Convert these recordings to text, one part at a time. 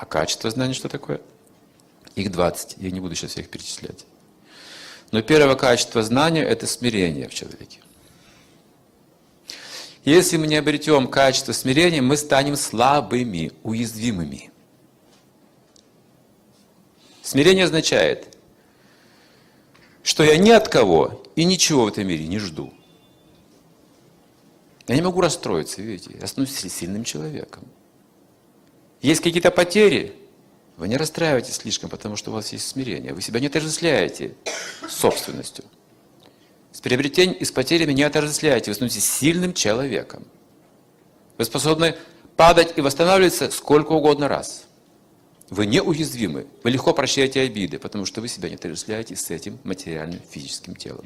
А качество знания что такое? Их 20, я не буду сейчас всех перечислять. Но первое качество знания – это смирение в человеке. Если мы не обретем качество смирения, мы станем слабыми, уязвимыми. Смирение означает, что я ни от кого и ничего в этом мире не жду. Я не могу расстроиться, видите, я становлюсь сильным человеком. Есть какие-то потери, вы не расстраивайтесь слишком, потому что у вас есть смирение. Вы себя не отождествляете собственностью. С приобретением и с потерями не отождествляете. Вы становитесь сильным человеком. Вы способны падать и восстанавливаться сколько угодно раз. Вы неуязвимы. Вы легко прощаете обиды, потому что вы себя не отождествляете с этим материальным физическим телом.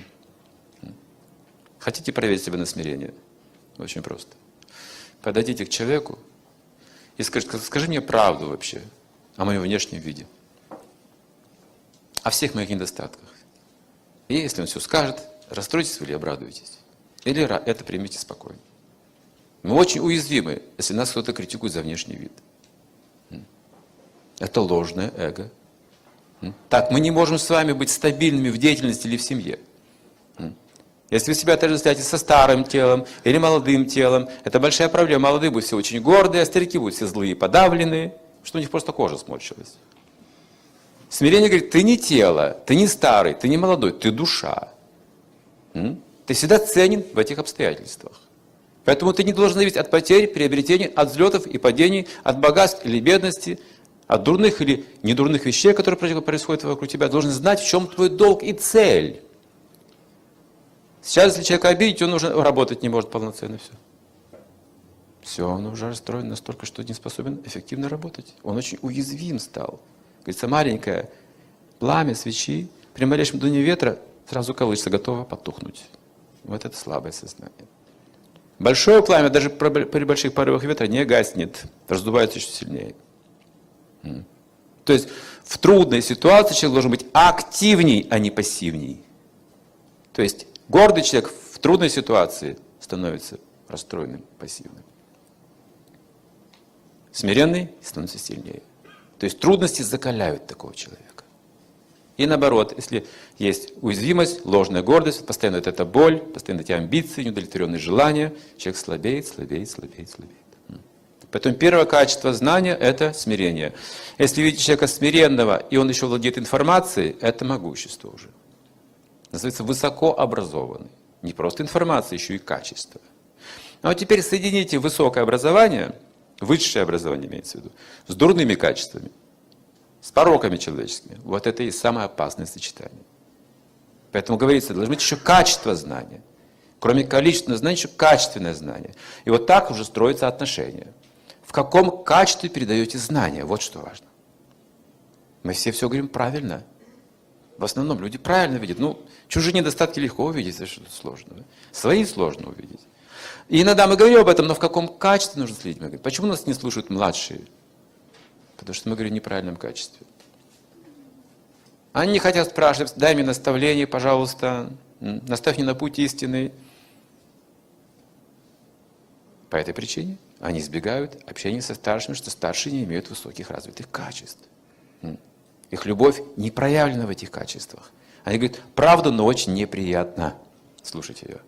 Хотите проверить себя на смирение? Очень просто. Подойдите к человеку и скажите, скажи мне правду вообще о моем внешнем виде, о всех моих недостатках. И если он все скажет, расстроитесь вы или обрадуетесь. Или это примите спокойно. Мы очень уязвимы, если нас кто-то критикует за внешний вид. Это ложное эго. Так, мы не можем с вами быть стабильными в деятельности или в семье. Если вы себя отождествляете со старым телом или молодым телом, это большая проблема. Молодые будут все очень гордые, а старики будут все злые подавленные что у них просто кожа сморщилась. Смирение говорит, ты не тело, ты не старый, ты не молодой, ты душа. Ты всегда ценен в этих обстоятельствах. Поэтому ты не должен зависеть от потерь, приобретений, от взлетов и падений, от богатств или бедности, от дурных или недурных вещей, которые происходят вокруг тебя. Ты должен знать, в чем твой долг и цель. Сейчас, если человека обидеть, он уже работать не может полноценно все. Все, он уже расстроен настолько, что не способен эффективно работать. Он очень уязвим стал. Говорится, маленькое пламя свечи при малейшем дуне ветра сразу колышется, готово потухнуть. Вот это слабое сознание. Большое пламя даже при больших порывах ветра не гаснет, раздувается еще сильнее. То есть в трудной ситуации человек должен быть активней, а не пассивней. То есть гордый человек в трудной ситуации становится расстроенным, пассивным. Смиренный становится сильнее. То есть трудности закаляют такого человека. И наоборот, если есть уязвимость, ложная гордость, постоянно вот эта боль, постоянно эти амбиции, неудовлетворенные желания, человек слабеет, слабеет, слабеет, слабеет. Поэтому первое качество знания – это смирение. Если видите человека смиренного, и он еще владеет информацией, это могущество уже. Называется высокообразованный. Не просто информация, еще и качество. Ну а теперь соедините высокое образование – высшее образование имеется в виду, с дурными качествами, с пороками человеческими. Вот это и самое опасное сочетание. Поэтому говорится, должно быть еще качество знания. Кроме количественного знания, еще качественное знание. И вот так уже строятся отношения. В каком качестве передаете знания? Вот что важно. Мы все все говорим правильно. В основном люди правильно видят. Ну, чужие недостатки легко увидеть, это что-то сложное. Свои сложно увидеть. И иногда мы говорим об этом, но в каком качестве нужно следить? Мы говорим, почему нас не слушают младшие? Потому что мы говорим в неправильном качестве. Они хотят спрашивать, дай мне наставление, пожалуйста, наставь меня на путь истины. По этой причине они избегают общения со старшими, что старшие не имеют высоких развитых качеств. Их любовь не проявлена в этих качествах. Они говорят, правда, но очень неприятно слушать ее.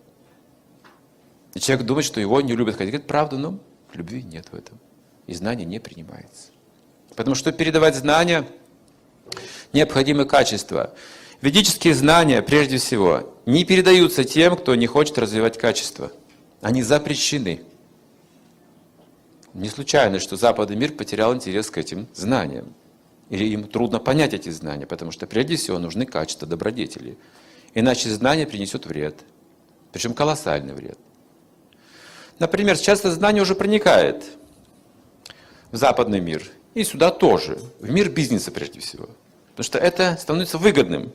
И человек думает, что его не любят. Хотя говорит, правда, но любви нет в этом. И знание не принимается. Потому что передавать знания, необходимы качества. Ведические знания, прежде всего, не передаются тем, кто не хочет развивать качество. Они запрещены. Не случайно, что западный мир потерял интерес к этим знаниям. Или им трудно понять эти знания, потому что прежде всего нужны качества добродетели. Иначе знание принесет вред. Причем колоссальный вред. Например, сейчас это знание уже проникает в западный мир. И сюда тоже. В мир бизнеса прежде всего. Потому что это становится выгодным.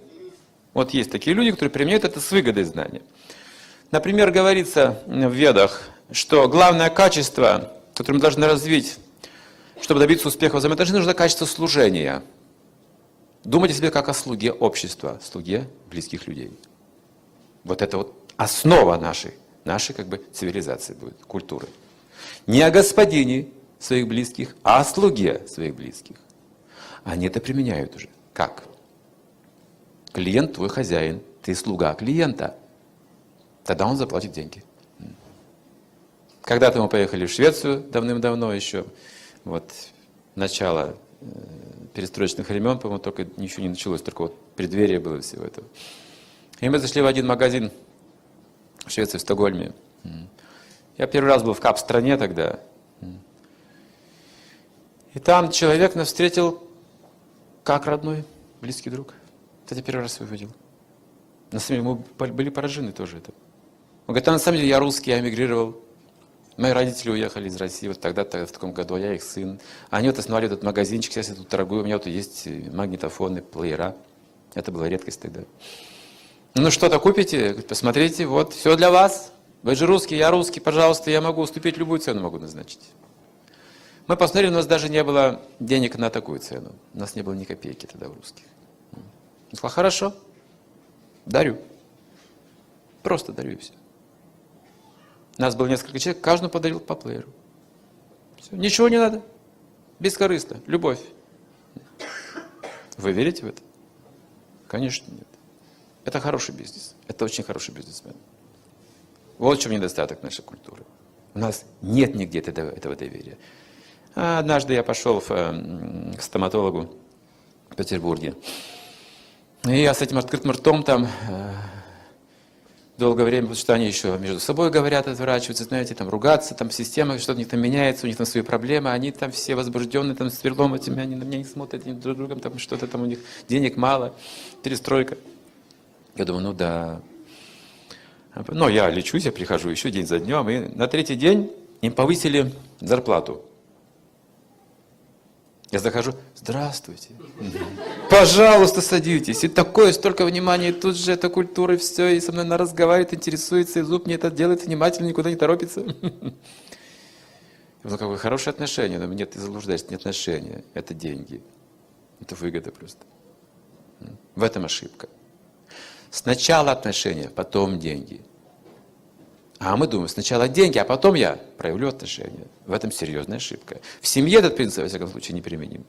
Вот есть такие люди, которые применяют это с выгодой знания. Например, говорится в ведах, что главное качество, которое мы должны развить, чтобы добиться успеха в взаимоотношениях, нужно качество служения. Думать о себе как о слуге общества, слуге близких людей. Вот это вот основа нашей нашей как бы цивилизации будет, культуры. Не о господине своих близких, а о слуге своих близких. Они это применяют уже. Как? Клиент твой хозяин, ты слуга клиента. Тогда он заплатит деньги. Когда-то мы поехали в Швецию давным-давно еще, вот начало э, перестроечных времен, по-моему, только ничего не началось, только вот преддверие было всего этого. И мы зашли в один магазин в Швеции, в Стокгольме. Я первый раз был в Кап-стране тогда. И там человек нас встретил как родной, близкий друг. Это я первый раз его видел. На самом деле мы были поражены тоже этим. Он говорит, а на самом деле я русский, я эмигрировал. Мои родители уехали из России вот тогда, тогда в таком году, а я их сын. Они вот основали этот магазинчик, сейчас я тут торгую, у меня вот есть магнитофоны, плеера. Это была редкость тогда. Ну что-то купите, посмотрите, вот, все для вас. Вы же русский, я русский, пожалуйста, я могу уступить любую цену, могу назначить. Мы посмотрели, у нас даже не было денег на такую цену. У нас не было ни копейки тогда в русских. Он сказал, хорошо, дарю. Просто дарю и все. Нас было несколько человек, каждому подарил по плееру. Все. Ничего не надо. Бескорыстно. Любовь. Вы верите в это? Конечно, нет. Это хороший бизнес. Это очень хороший бизнесмен. Вот в чем недостаток нашей культуры. У нас нет нигде этого, доверия. А однажды я пошел в, э, к стоматологу в Петербурге. И я с этим открытым ртом там э, долгое время, потому что они еще между собой говорят, отворачиваются, знаете, там ругаться, там система, что-то у них там меняется, у них там свои проблемы, они там все возбужденные, там сверлом этими, они на меня не смотрят, они друг другом, там что-то там у них, денег мало, перестройка. Я думаю, ну да. Но я лечусь, я прихожу еще день за днем, и на третий день им повысили зарплату. Я захожу, здравствуйте, пожалуйста, садитесь. И такое, столько внимания, и тут же эта культура, и все, и со мной она разговаривает, интересуется, и зуб мне это делает внимательно, никуда не торопится. Я какое хорошее отношение, но нет, ты заблуждаешься, не отношения, это деньги. Это выгода просто. В этом ошибка. Сначала отношения, потом деньги. А мы думаем, сначала деньги, а потом я проявлю отношения. В этом серьезная ошибка. В семье этот принцип, во всяком случае, неприменим.